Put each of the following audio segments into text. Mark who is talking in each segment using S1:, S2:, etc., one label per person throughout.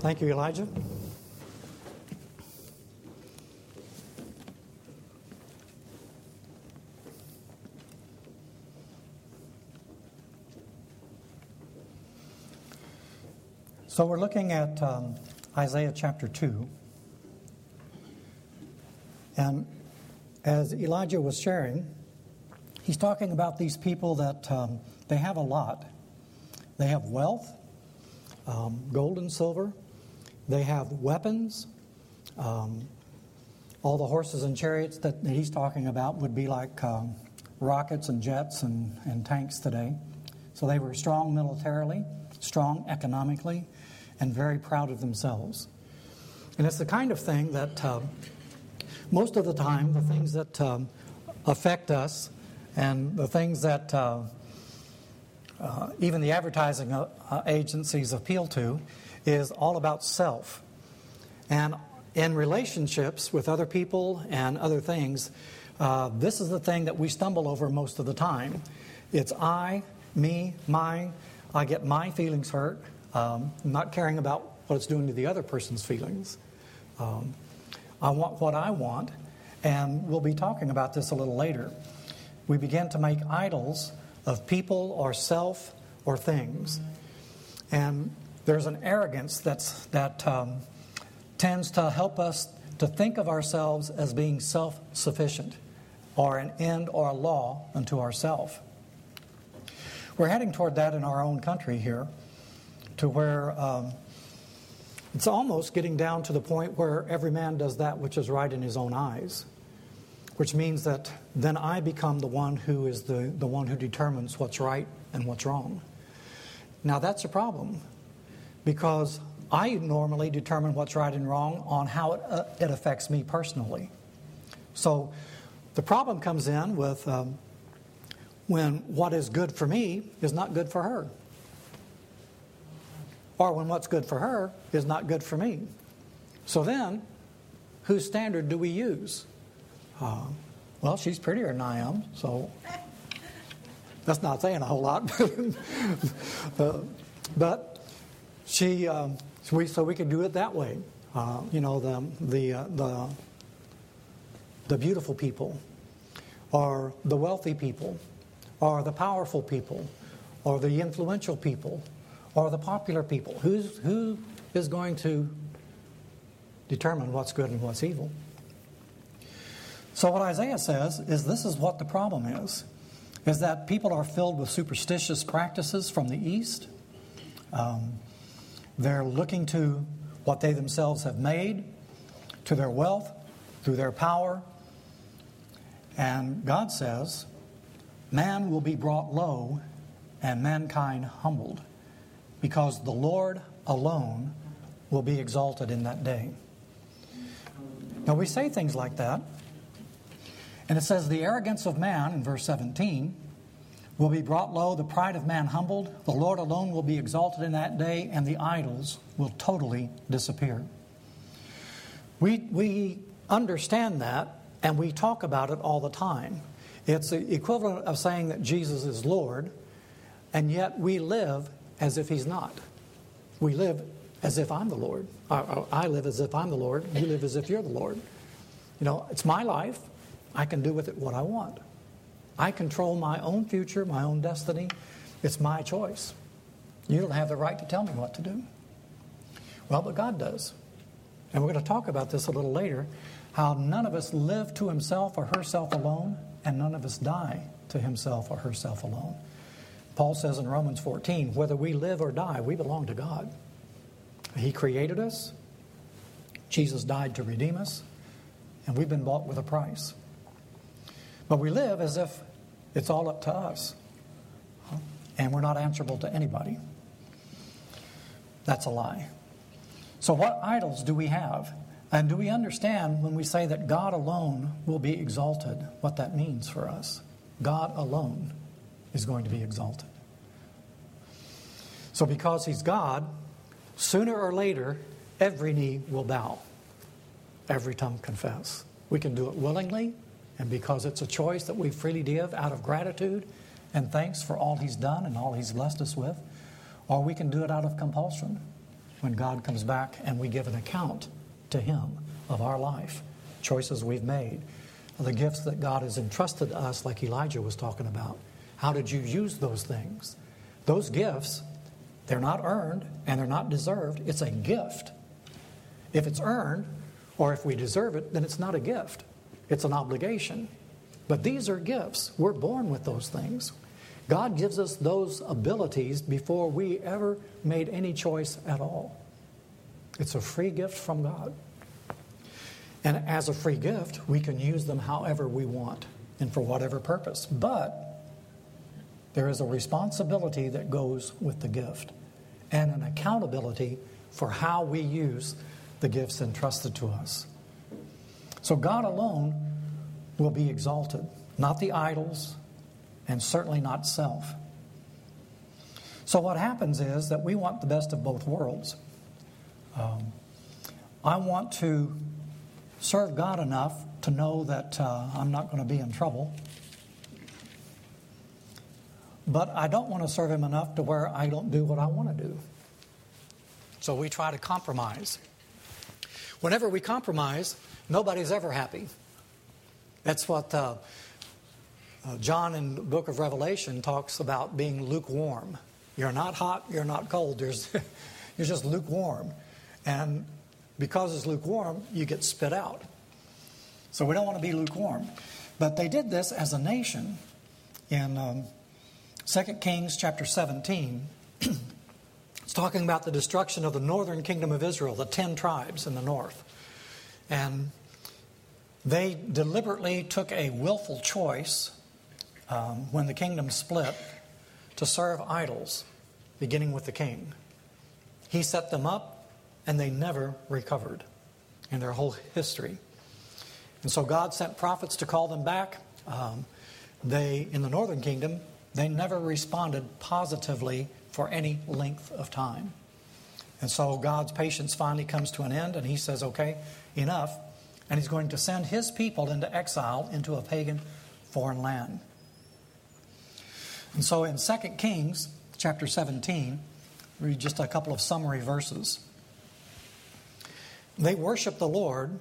S1: Thank you, Elijah. So we're looking at um, Isaiah chapter 2. And as Elijah was sharing, he's talking about these people that um, they have a lot. They have wealth, um, gold and silver. They have weapons. Um, all the horses and chariots that he's talking about would be like um, rockets and jets and, and tanks today. So they were strong militarily, strong economically, and very proud of themselves. And it's the kind of thing that uh, most of the time, the things that um, affect us and the things that uh, uh, even the advertising uh, uh, agencies appeal to is all about self. And in relationships with other people and other things, uh, this is the thing that we stumble over most of the time. It's I, me, mine. I get my feelings hurt um, not caring about what it's doing to the other person's feelings. Um, I want what I want, and we'll be talking about this a little later. We begin to make idols of people or self or things. And there's an arrogance that's, that um, tends to help us to think of ourselves as being self sufficient or an end or a law unto ourself. We're heading toward that in our own country here to where um, it's almost getting down to the point where every man does that which is right in his own eyes, which means that then I become the one who is the, the one who determines what's right and what's wrong. Now, that's a problem because I normally determine what's right and wrong on how it, uh, it affects me personally. So the problem comes in with um, when what is good for me is not good for her or when what's good for her is not good for me. So then, whose standard do we use? Uh, well, she's prettier than I am, so that's not saying a whole lot. but she, um, so, we, so we can do it that way. Uh, you know, the, the, uh, the, the beautiful people, or the wealthy people, or the powerful people, or the influential people, or the popular people? Who's, who is going to determine what's good and what's evil? So, what Isaiah says is this is what the problem is is that people are filled with superstitious practices from the East. Um, they're looking to what they themselves have made, to their wealth, through their power. And God says, man will be brought low and mankind humbled because the Lord alone will be exalted in that day. Now, we say things like that, and it says, The arrogance of man, in verse 17, will be brought low, the pride of man humbled, the Lord alone will be exalted in that day, and the idols will totally disappear. We, we understand that, and we talk about it all the time. It's the equivalent of saying that Jesus is Lord, and yet we live as if He's not. We live as if I'm the Lord. I, I live as if I'm the Lord. You live as if you're the Lord. You know, it's my life. I can do with it what I want. I control my own future, my own destiny. It's my choice. You don't have the right to tell me what to do. Well, but God does. And we're going to talk about this a little later how none of us live to himself or herself alone, and none of us die to himself or herself alone. Paul says in Romans 14, whether we live or die, we belong to God. He created us, Jesus died to redeem us, and we've been bought with a price. But we live as if it's all up to us, and we're not answerable to anybody. That's a lie. So, what idols do we have? And do we understand when we say that God alone will be exalted, what that means for us? God alone is going to be exalted. So, because He's God, sooner or later, every knee will bow, every tongue confess. We can do it willingly, and because it's a choice that we freely give out of gratitude and thanks for all He's done and all He's blessed us with, or we can do it out of compulsion. when God comes back and we give an account to Him of our life, choices we've made, the gifts that God has entrusted to us, like Elijah was talking about. How did you use those things? Those gifts, they're not earned and they're not deserved. It's a gift. If it's earned, or if we deserve it, then it's not a gift, it's an obligation. But these are gifts. We're born with those things. God gives us those abilities before we ever made any choice at all. It's a free gift from God. And as a free gift, we can use them however we want and for whatever purpose. But there is a responsibility that goes with the gift and an accountability for how we use the gifts entrusted to us. So God alone will be exalted, not the idols, and certainly not self. So, what happens is that we want the best of both worlds. Um, I want to serve God enough to know that uh, I'm not going to be in trouble. But I don't want to serve Him enough to where I don't do what I want to do. So we try to compromise. Whenever we compromise, nobody's ever happy. That's what uh, uh, John in the book of Revelation talks about being lukewarm. You're not hot, you're not cold, you're just lukewarm. And because it's lukewarm, you get spit out. So we don't want to be lukewarm. But they did this as a nation in um, 2 Kings chapter 17. it's talking about the destruction of the northern kingdom of Israel, the ten tribes in the north. And they deliberately took a willful choice um, when the kingdom split to serve idols, beginning with the king. He set them up and they never recovered in their whole history. And so God sent prophets to call them back. Um, they, in the northern kingdom, they never responded positively for any length of time. And so God's patience finally comes to an end, and He says, okay, enough. And He's going to send His people into exile into a pagan foreign land. And so in 2 Kings chapter 17, read just a couple of summary verses. They worshiped the Lord,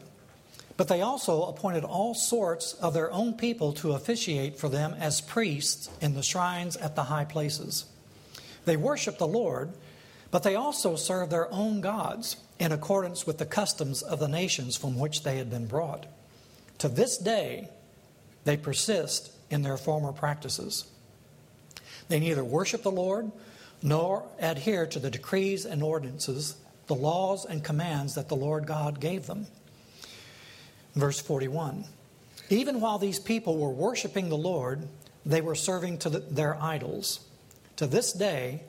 S1: but they also appointed all sorts of their own people to officiate for them as priests in the shrines at the high places. They worship the Lord, but they also serve their own gods in accordance with the customs of the nations from which they had been brought. To this day, they persist in their former practices. They neither worship the Lord nor adhere to the decrees and ordinances the laws and commands that the Lord God gave them. Verse 41 Even while these people were worshiping the Lord, they were serving to the, their idols. To this day,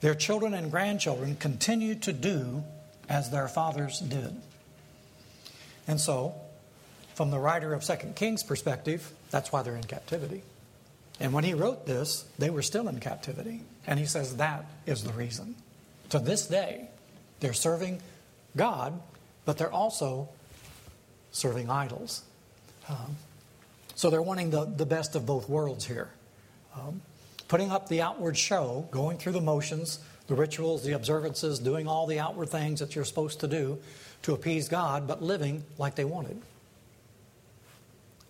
S1: their children and grandchildren continue to do as their fathers did. And so, from the writer of Second Kings' perspective, that's why they're in captivity. And when he wrote this, they were still in captivity. And he says that is the reason. To this day, they're serving God, but they're also serving idols. Um, so they're wanting the, the best of both worlds here. Um, putting up the outward show, going through the motions, the rituals, the observances, doing all the outward things that you're supposed to do to appease God, but living like they wanted.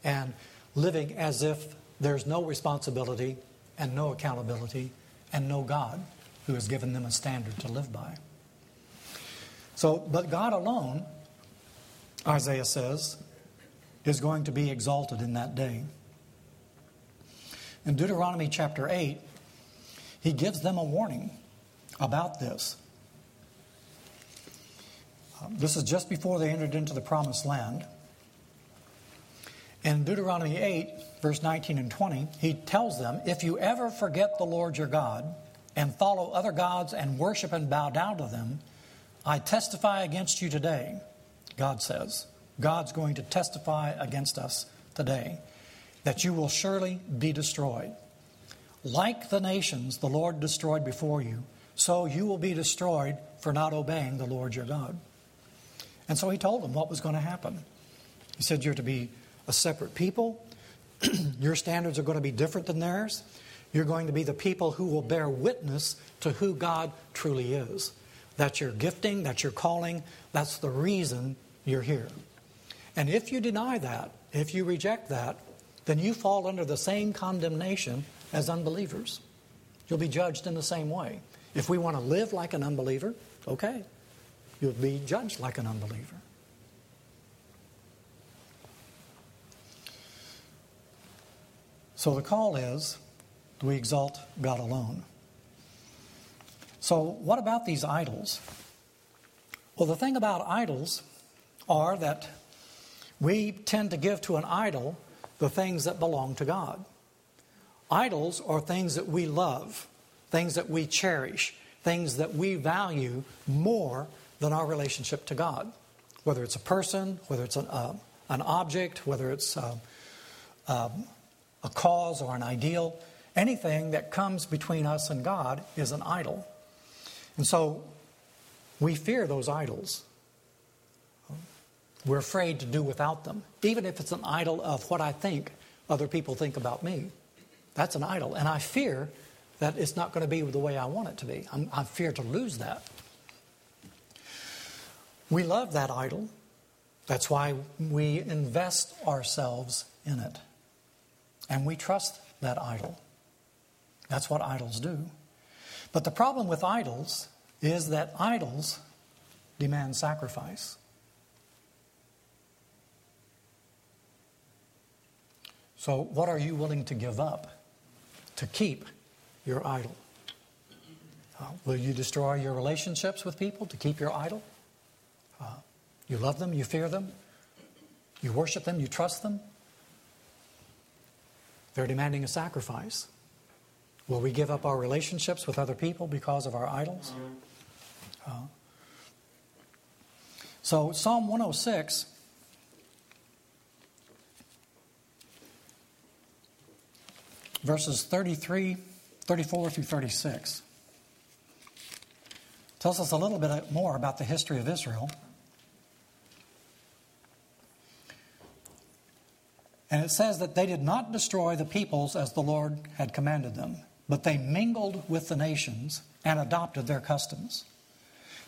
S1: And living as if there's no responsibility and no accountability and no God who has given them a standard to live by. So, but God alone, Isaiah says, is going to be exalted in that day. In Deuteronomy chapter 8, he gives them a warning about this. Um, this is just before they entered into the promised land. In Deuteronomy 8, verse 19 and 20, he tells them if you ever forget the Lord your God and follow other gods and worship and bow down to them, I testify against you today, God says. God's going to testify against us today that you will surely be destroyed. Like the nations the Lord destroyed before you, so you will be destroyed for not obeying the Lord your God. And so he told them what was going to happen. He said, You're to be a separate people. your standards are going to be different than theirs. You're going to be the people who will bear witness to who God truly is. that's your gifting, that's your calling, that's the reason you're here. And if you deny that, if you reject that, then you fall under the same condemnation as unbelievers. You'll be judged in the same way. If we want to live like an unbeliever, okay, you'll be judged like an unbeliever. So the call is do we exalt God alone? So, what about these idols? Well, the thing about idols are that we tend to give to an idol the things that belong to God. Idols are things that we love, things that we cherish, things that we value more than our relationship to God. Whether it's a person, whether it's an, uh, an object, whether it's uh, uh, a cause or an ideal, anything that comes between us and God is an idol. And so we fear those idols. We're afraid to do without them, even if it's an idol of what I think other people think about me. That's an idol. And I fear that it's not going to be the way I want it to be. I'm, I fear to lose that. We love that idol. That's why we invest ourselves in it. And we trust that idol. That's what idols do. But the problem with idols is that idols demand sacrifice. So, what are you willing to give up to keep your idol? Uh, will you destroy your relationships with people to keep your idol? Uh, you love them, you fear them, you worship them, you trust them. They're demanding a sacrifice. Will we give up our relationships with other people because of our idols? Uh, so, Psalm 106 verses 33, 34 through 36. Tells us a little bit more about the history of Israel. And it says that they did not destroy the peoples as the Lord had commanded them, but they mingled with the nations and adopted their customs.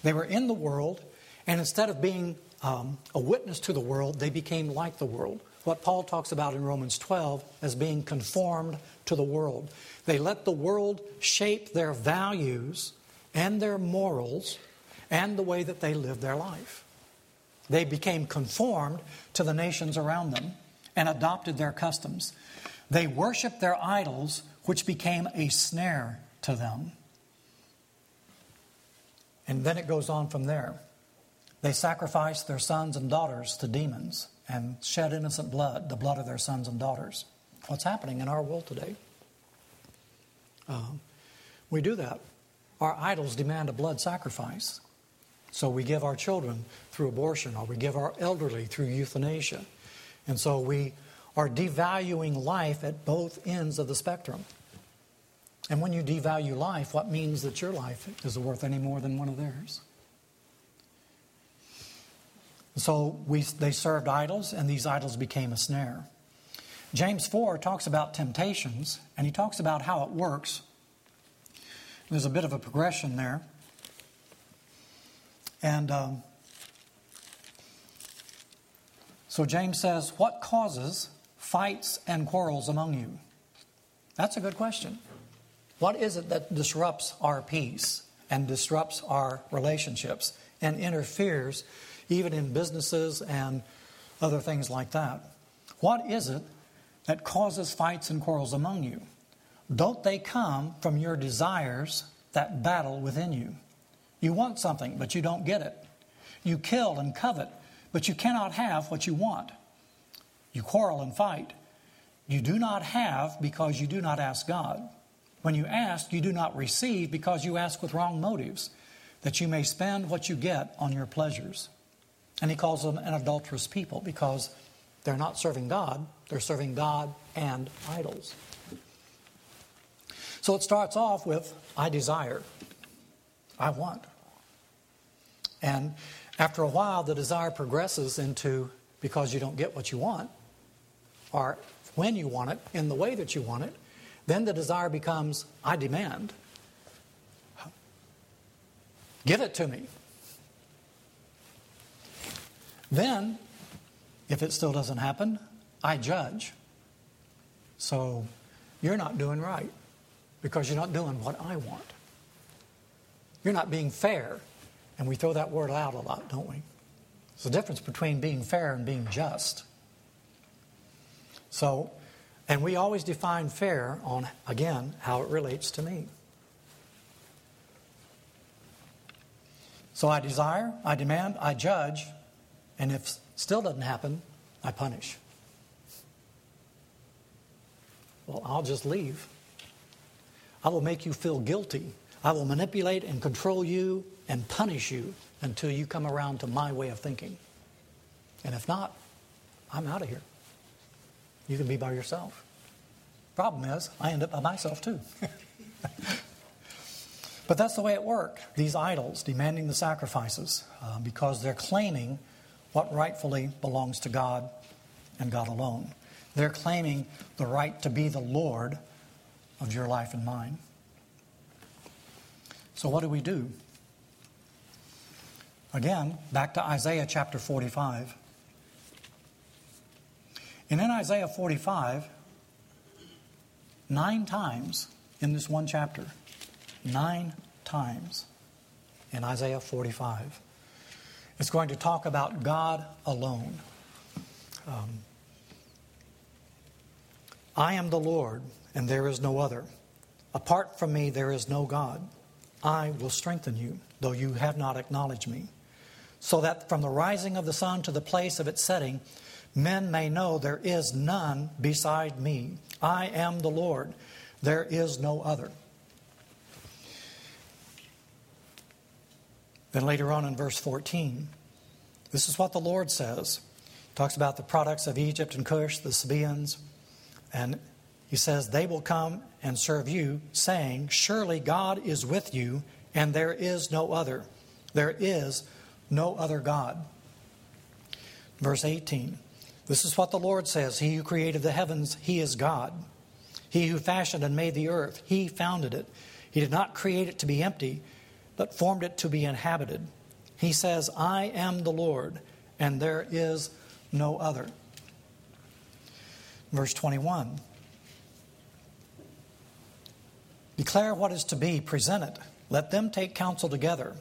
S1: They were in the world, and instead of being um, a witness to the world, they became like the world what Paul talks about in Romans 12 as being conformed to the world. They let the world shape their values and their morals and the way that they live their life. They became conformed to the nations around them and adopted their customs. They worshiped their idols, which became a snare to them. And then it goes on from there. They sacrificed their sons and daughters to demons and shed innocent blood, the blood of their sons and daughters. What's happening in our world today? Um, we do that. Our idols demand a blood sacrifice. So we give our children through abortion, or we give our elderly through euthanasia. And so we are devaluing life at both ends of the spectrum. And when you devalue life, what means that your life is worth any more than one of theirs? So we, they served idols, and these idols became a snare. James 4 talks about temptations, and he talks about how it works. There's a bit of a progression there. And um, so James says, What causes fights and quarrels among you? That's a good question. What is it that disrupts our peace and disrupts our relationships and interferes even in businesses and other things like that. What is it that causes fights and quarrels among you? Don't they come from your desires that battle within you? You want something, but you don't get it. You kill and covet, but you cannot have what you want. You quarrel and fight. You do not have because you do not ask God. When you ask, you do not receive because you ask with wrong motives, that you may spend what you get on your pleasures. And he calls them an adulterous people because they're not serving God, they're serving God and idols. So it starts off with I desire, I want. And after a while, the desire progresses into because you don't get what you want, or when you want it, in the way that you want it, then the desire becomes I demand. Give it to me. Then, if it still doesn't happen, I judge. So you're not doing right because you're not doing what I want. You're not being fair. And we throw that word out a lot, don't we? There's a difference between being fair and being just. So, and we always define fair on, again, how it relates to me. So I desire, I demand, I judge, and if still doesn't happen, I punish. Well, I'll just leave. I will make you feel guilty. I will manipulate and control you and punish you until you come around to my way of thinking. And if not, I'm out of here. You can be by yourself. Problem is, I end up by myself too. but that's the way it worked. These idols demanding the sacrifices uh, because they're claiming what rightfully belongs to God and God alone. They're claiming the right to be the Lord of your life and mine. So, what do we do? Again, back to Isaiah chapter 45. And in Isaiah 45, nine times in this one chapter, nine times in Isaiah 45, it's going to talk about God alone. Um, I am the Lord, and there is no other. Apart from me, there is no God. I will strengthen you, though you have not acknowledged me, so that from the rising of the sun to the place of its setting, men may know there is none beside me. I am the Lord, there is no other. Then later on in verse 14, this is what the Lord says. He talks about the products of Egypt and Cush, the Sabaeans, and he says, They will come and serve you, saying, Surely God is with you, and there is no other. There is no other God. Verse 18 This is what the Lord says He who created the heavens, He is God. He who fashioned and made the earth, He founded it. He did not create it to be empty, but formed it to be inhabited. He says, I am the Lord, and there is no other. Verse 21 Declare what is to be, present it. Let them take counsel together.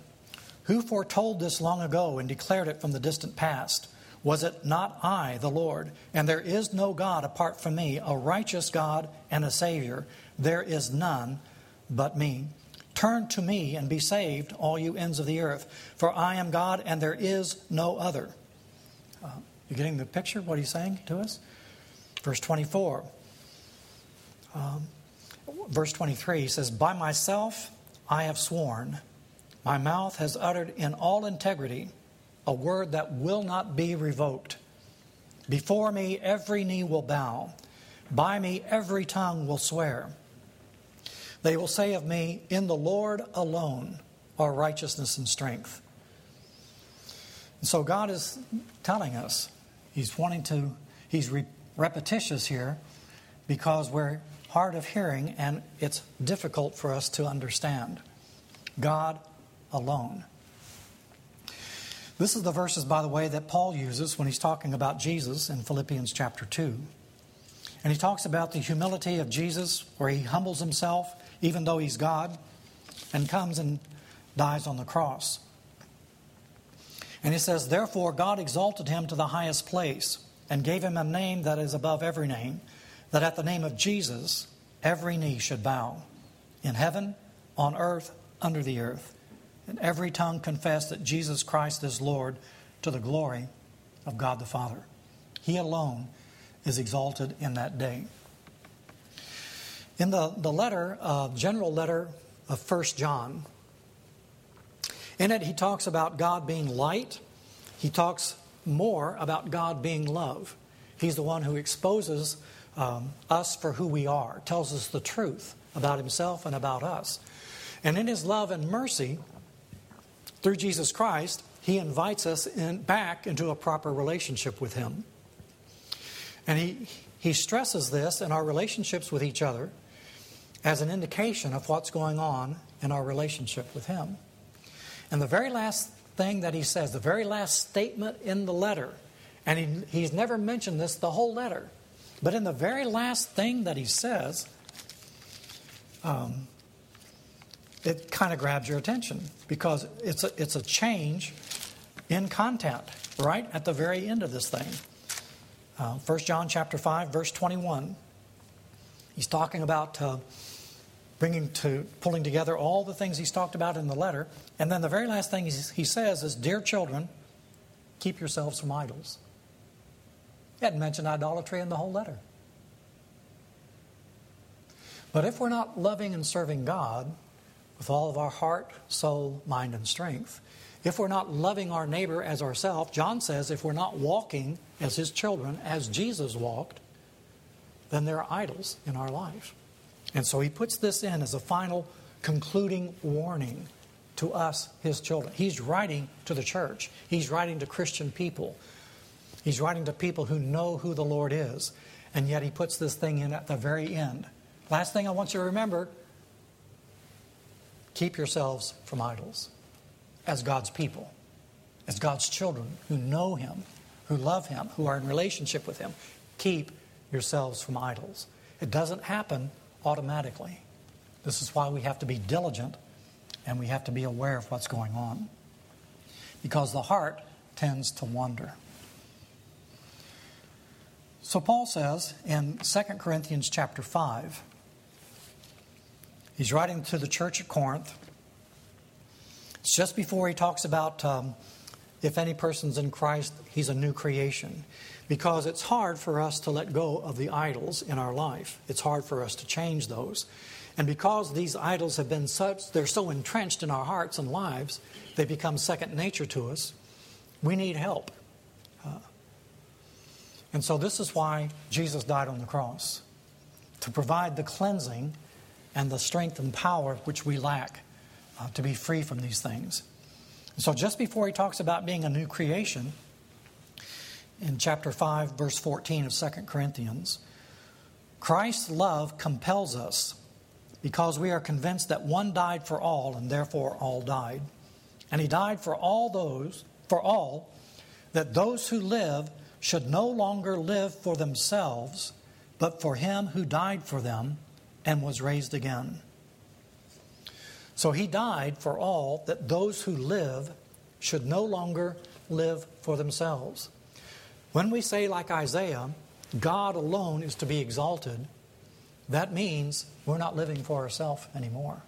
S1: Who foretold this long ago and declared it from the distant past? Was it not I, the Lord? And there is no God apart from me, a righteous God and a Savior. There is none but me. Turn to me and be saved, all you ends of the earth, for I am God and there is no other. Uh, you getting the picture what he's saying to us? Verse 24. Um, verse 23 he says, By myself I have sworn, my mouth has uttered in all integrity a word that will not be revoked. Before me every knee will bow, by me every tongue will swear. They will say of me, In the Lord alone are righteousness and strength. And so God is telling us, He's wanting to, He's re- repetitious here because we're hard of hearing and it's difficult for us to understand. God alone. This is the verses, by the way, that Paul uses when he's talking about Jesus in Philippians chapter 2. And he talks about the humility of Jesus, where he humbles himself, even though he's God, and comes and dies on the cross. And he says, Therefore, God exalted him to the highest place and gave him a name that is above every name, that at the name of Jesus every knee should bow, in heaven, on earth, under the earth, and every tongue confess that Jesus Christ is Lord to the glory of God the Father. He alone is exalted in that day. In the, the letter, uh, general letter of First John, in it he talks about God being light. He talks more about God being love. He's the one who exposes um, us for who we are, tells us the truth about himself and about us. And in his love and mercy, through Jesus Christ, he invites us in, back into a proper relationship with him. And he, he stresses this in our relationships with each other as an indication of what's going on in our relationship with him. And the very last thing that he says, the very last statement in the letter, and he, he's never mentioned this the whole letter, but in the very last thing that he says, um, it kind of grabs your attention because it's a, it's a change in content right at the very end of this thing. Uh, 1 John chapter 5, verse 21. He's talking about uh, bringing to pulling together all the things he's talked about in the letter, and then the very last thing he says is, "Dear children, keep yourselves from idols." He hadn't mentioned idolatry in the whole letter. But if we're not loving and serving God with all of our heart, soul, mind, and strength, if we're not loving our neighbor as ourselves, John says if we're not walking as his children, as Jesus walked, then there are idols in our life. And so he puts this in as a final concluding warning to us, his children. He's writing to the church, he's writing to Christian people, he's writing to people who know who the Lord is. And yet he puts this thing in at the very end. Last thing I want you to remember keep yourselves from idols as God's people, as God's children who know Him, who love Him, who are in relationship with Him. Keep yourselves from idols. It doesn't happen automatically. This is why we have to be diligent and we have to be aware of what's going on. Because the heart tends to wander. So Paul says in 2 Corinthians chapter 5, he's writing to the church at Corinth, it's just before he talks about um, if any person's in Christ, he's a new creation. Because it's hard for us to let go of the idols in our life. It's hard for us to change those. And because these idols have been such, they're so entrenched in our hearts and lives, they become second nature to us. We need help. Uh, and so, this is why Jesus died on the cross to provide the cleansing and the strength and power which we lack uh, to be free from these things. So, just before he talks about being a new creation, in chapter 5, verse 14 of 2 Corinthians, Christ's love compels us because we are convinced that one died for all and therefore all died. And he died for all those, for all, that those who live should no longer live for themselves, but for him who died for them and was raised again. So he died for all that those who live should no longer live for themselves. When we say, like Isaiah, God alone is to be exalted, that means we're not living for ourselves anymore.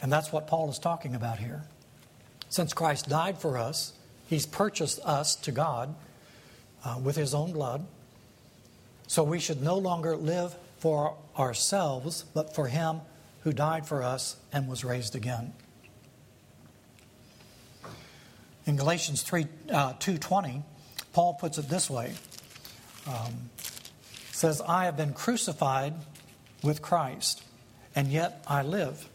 S1: And that's what Paul is talking about here. Since Christ died for us, he's purchased us to God uh, with his own blood. So we should no longer live for ourselves, but for him who died for us and was raised again. In Galatians 3, uh, 2.20, Paul puts it this way. Um, says, I have been crucified with Christ, and yet I live.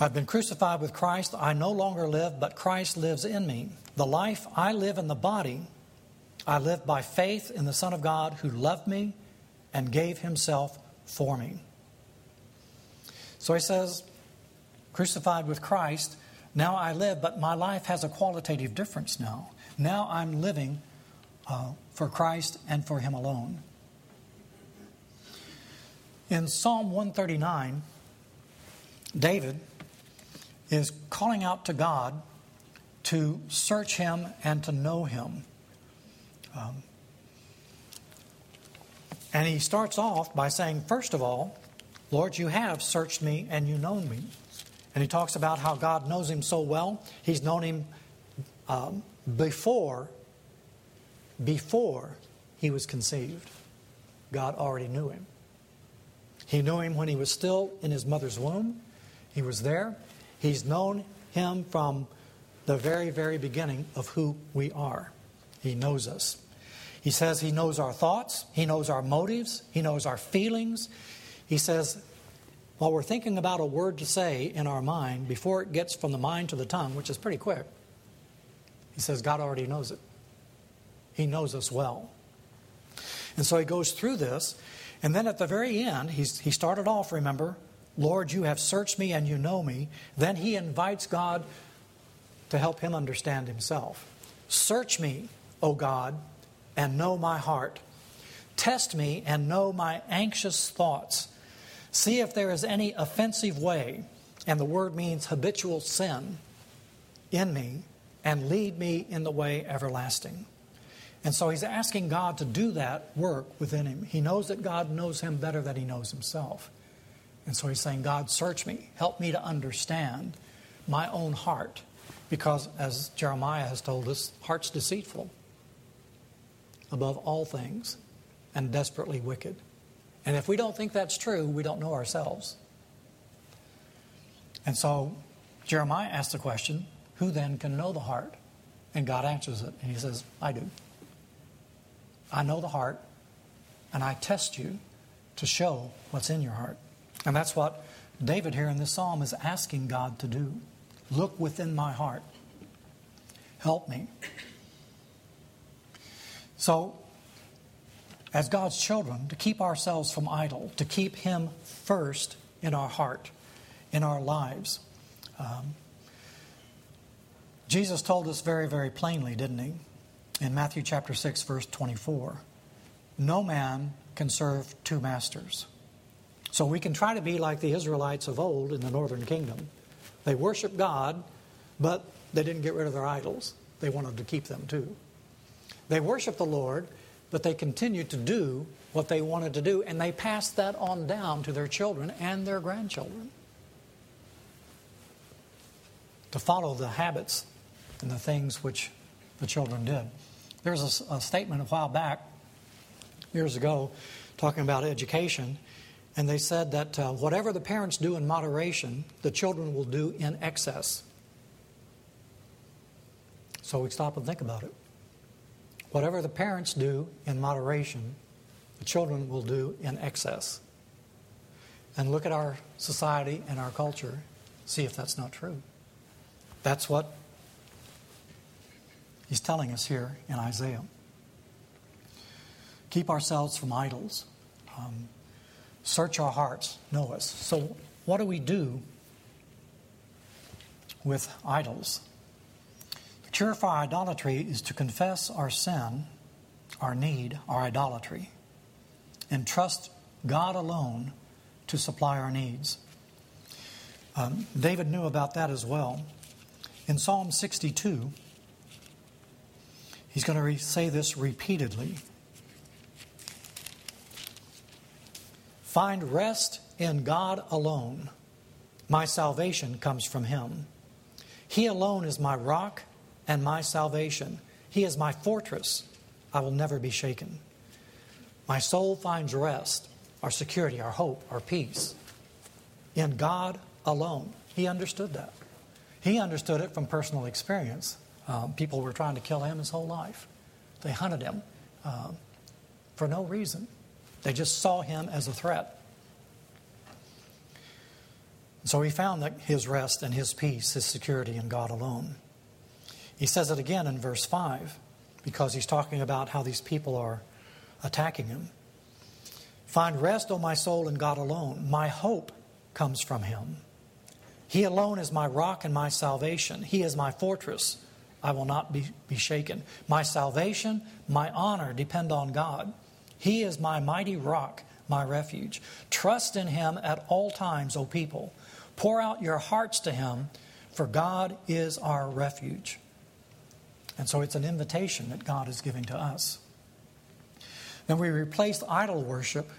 S1: I've been crucified with Christ. I no longer live, but Christ lives in me. The life I live in the body, I live by faith in the Son of God who loved me and gave himself for me. So he says, crucified with Christ, now I live, but my life has a qualitative difference now. Now I'm living uh, for Christ and for Him alone. In Psalm 139, David is calling out to God to search Him and to know Him. Um, and he starts off by saying, First of all, Lord, you have searched me and you know me. And he talks about how God knows him so well. He's known him um, before, before he was conceived. God already knew him. He knew him when he was still in his mother's womb. He was there. He's known him from the very, very beginning of who we are. He knows us. He says he knows our thoughts, he knows our motives, he knows our feelings. He says, while we're thinking about a word to say in our mind, before it gets from the mind to the tongue, which is pretty quick, he says God already knows it. He knows us well. And so he goes through this, And then at the very end, he's, he started off, remember, Lord, you have searched me and you know me. Then he invites God to help him understand himself. Search me, O God, and know my heart. Test me and know my anxious thoughts. See if there is any offensive way, and the word means habitual sin, in me, and lead me in the way everlasting. And so he's asking God to do that work within him. He knows that God knows him better than he knows himself. And so he's saying, God, search me. Help me to understand my own heart. Because, as Jeremiah has told us, heart's deceitful above all things and desperately wicked. And if we don't think that's true, we don't know ourselves. And so Jeremiah asks the question who then can know the heart? And God answers it. And he says, I do. I know the heart, and I test you to show what's in your heart. And that's what David here in this psalm is asking God to do. Look within my heart. Help me. So, as God's children, to keep ourselves from idol, to keep Him first in our heart, in our lives. Um, Jesus told us very, very plainly, didn't He? In Matthew chapter 6, verse 24 No man can serve two masters. So we can try to be like the Israelites of old in the northern kingdom. They worshiped God, but they didn't get rid of their idols. They wanted to keep them too. They worshiped the Lord, but they continued to do what they wanted to do, and they passed that on down to their children and their grandchildren. To follow the habits and the things which the children did. There was a, a statement a while back, years ago, talking about education, and they said that uh, whatever the parents do in moderation, the children will do in excess. So we stop and think about it. Whatever the parents do in moderation, the children will do in excess. And look at our society and our culture, see if that's not true. That's what he's telling us here in Isaiah. Keep ourselves from idols. Um, search our hearts, know us. So, what do we do with idols? For idolatry is to confess our sin, our need, our idolatry, and trust God alone to supply our needs. Um, David knew about that as well. In Psalm 62, he's going to re- say this repeatedly Find rest in God alone. My salvation comes from Him. He alone is my rock and my salvation. He is my fortress. I will never be shaken. My soul finds rest, our security, our hope, our peace in God alone. He understood that. He understood it from personal experience. Um, people were trying to kill him his whole life. They hunted him uh, for no reason. They just saw him as a threat. So he found that his rest and his peace, his security in God alone. He says it again in verse 5 because he's talking about how these people are attacking him. Find rest, O my soul, in God alone. My hope comes from him. He alone is my rock and my salvation. He is my fortress. I will not be, be shaken. My salvation, my honor depend on God. He is my mighty rock, my refuge. Trust in him at all times, O people. Pour out your hearts to him, for God is our refuge. And so it's an invitation that God is giving to us. Then we replace idol worship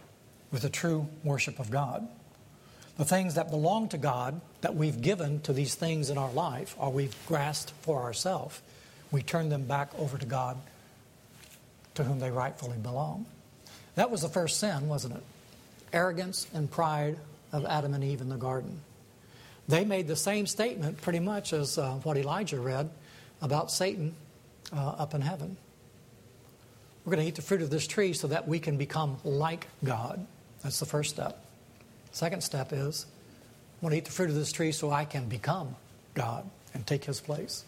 S1: with the true worship of God. The things that belong to God that we've given to these things in our life or we've grasped for ourselves, we turn them back over to God to whom they rightfully belong. That was the first sin, wasn't it? Arrogance and pride of Adam and Eve in the garden. They made the same statement pretty much as uh, what Elijah read about Satan uh, up in heaven. We're going to eat the fruit of this tree so that we can become like God. That's the first step. Second step is I want to eat the fruit of this tree so I can become God and take his place.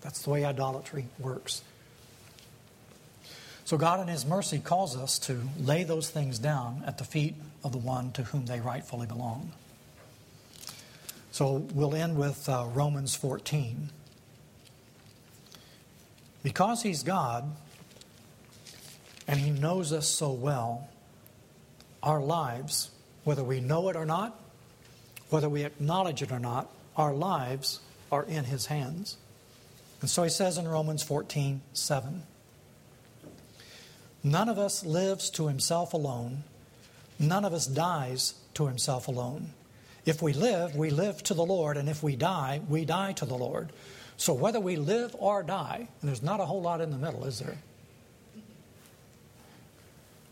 S1: That's the way idolatry works. So God, in His mercy, calls us to lay those things down at the feet of the one to whom they rightfully belong. So we'll end with uh, Romans 14. Because He's God and He knows us so well, our lives, whether we know it or not, whether we acknowledge it or not, our lives are in His hands. And so He says in Romans 14 7. None of us lives to himself alone. None of us dies to himself alone. If we live, we live to the Lord, and if we die, we die to the Lord. So whether we live or die, and there's not a whole lot in the middle, is there?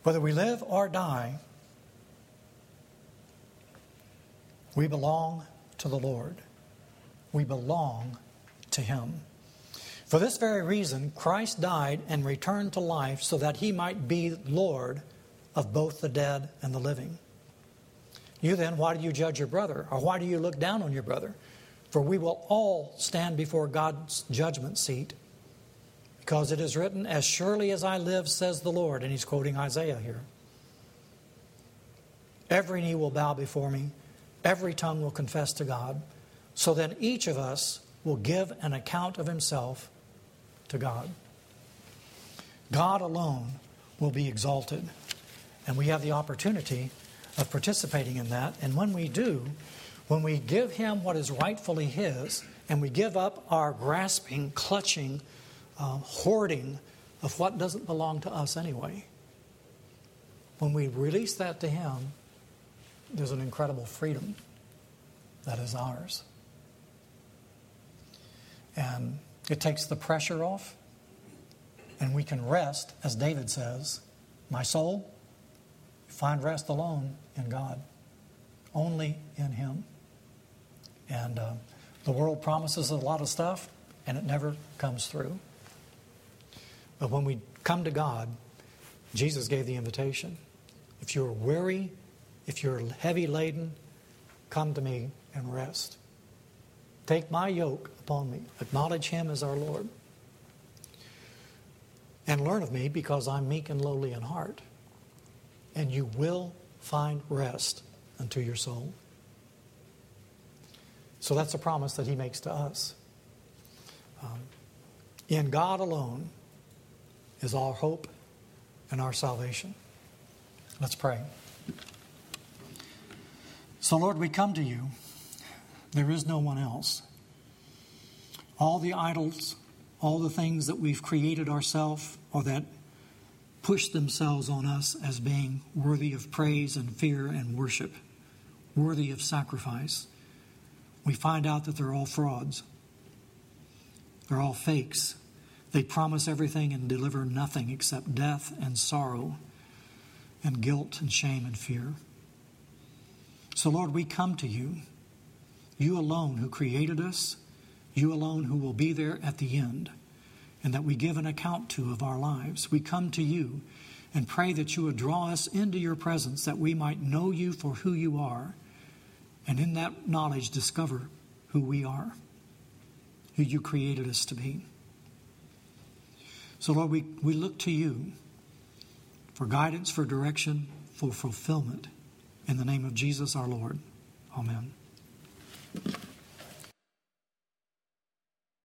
S1: Whether we live or die, we belong to the Lord. We belong to Him. For this very reason, Christ died and returned to life so that he might be Lord of both the dead and the living. You then, why do you judge your brother? Or why do you look down on your brother? For we will all stand before God's judgment seat. Because it is written, As surely as I live, says the Lord. And he's quoting Isaiah here. Every knee will bow before me, every tongue will confess to God. So then each of us will give an account of himself to God. God alone will be exalted. And we have the opportunity of participating in that. And when we do, when we give Him what is rightfully His, and we give up our grasping, clutching, uh, hoarding of what doesn't belong to us anyway, when we release that to Him, there's an incredible freedom that is ours. And it takes the pressure off, and we can rest, as David says, My soul, find rest alone in God, only in Him. And uh, the world promises a lot of stuff, and it never comes through. But when we come to God, Jesus gave the invitation. If you're weary, if you're heavy laden, come to me and rest. Take my yoke upon me. Acknowledge him as our Lord. And learn of me because I'm meek and lowly in heart. And you will find rest unto your soul. So that's a promise that he makes to us. Um, in God alone is our hope and our salvation. Let's pray. So, Lord, we come to you. There is no one else. All the idols, all the things that we've created ourselves or that push themselves on us as being worthy of praise and fear and worship, worthy of sacrifice, we find out that they're all frauds. They're all fakes. They promise everything and deliver nothing except death and sorrow and guilt and shame and fear. So, Lord, we come to you you alone who created us, you alone who will be there at the end, and that we give an account to of our lives. We come to you and pray that you would draw us into your presence that we might know you for who you are, and in that knowledge discover who we are, who you created us to be. So, Lord, we, we look to you for guidance, for direction, for fulfillment. In the name of Jesus our Lord. Amen.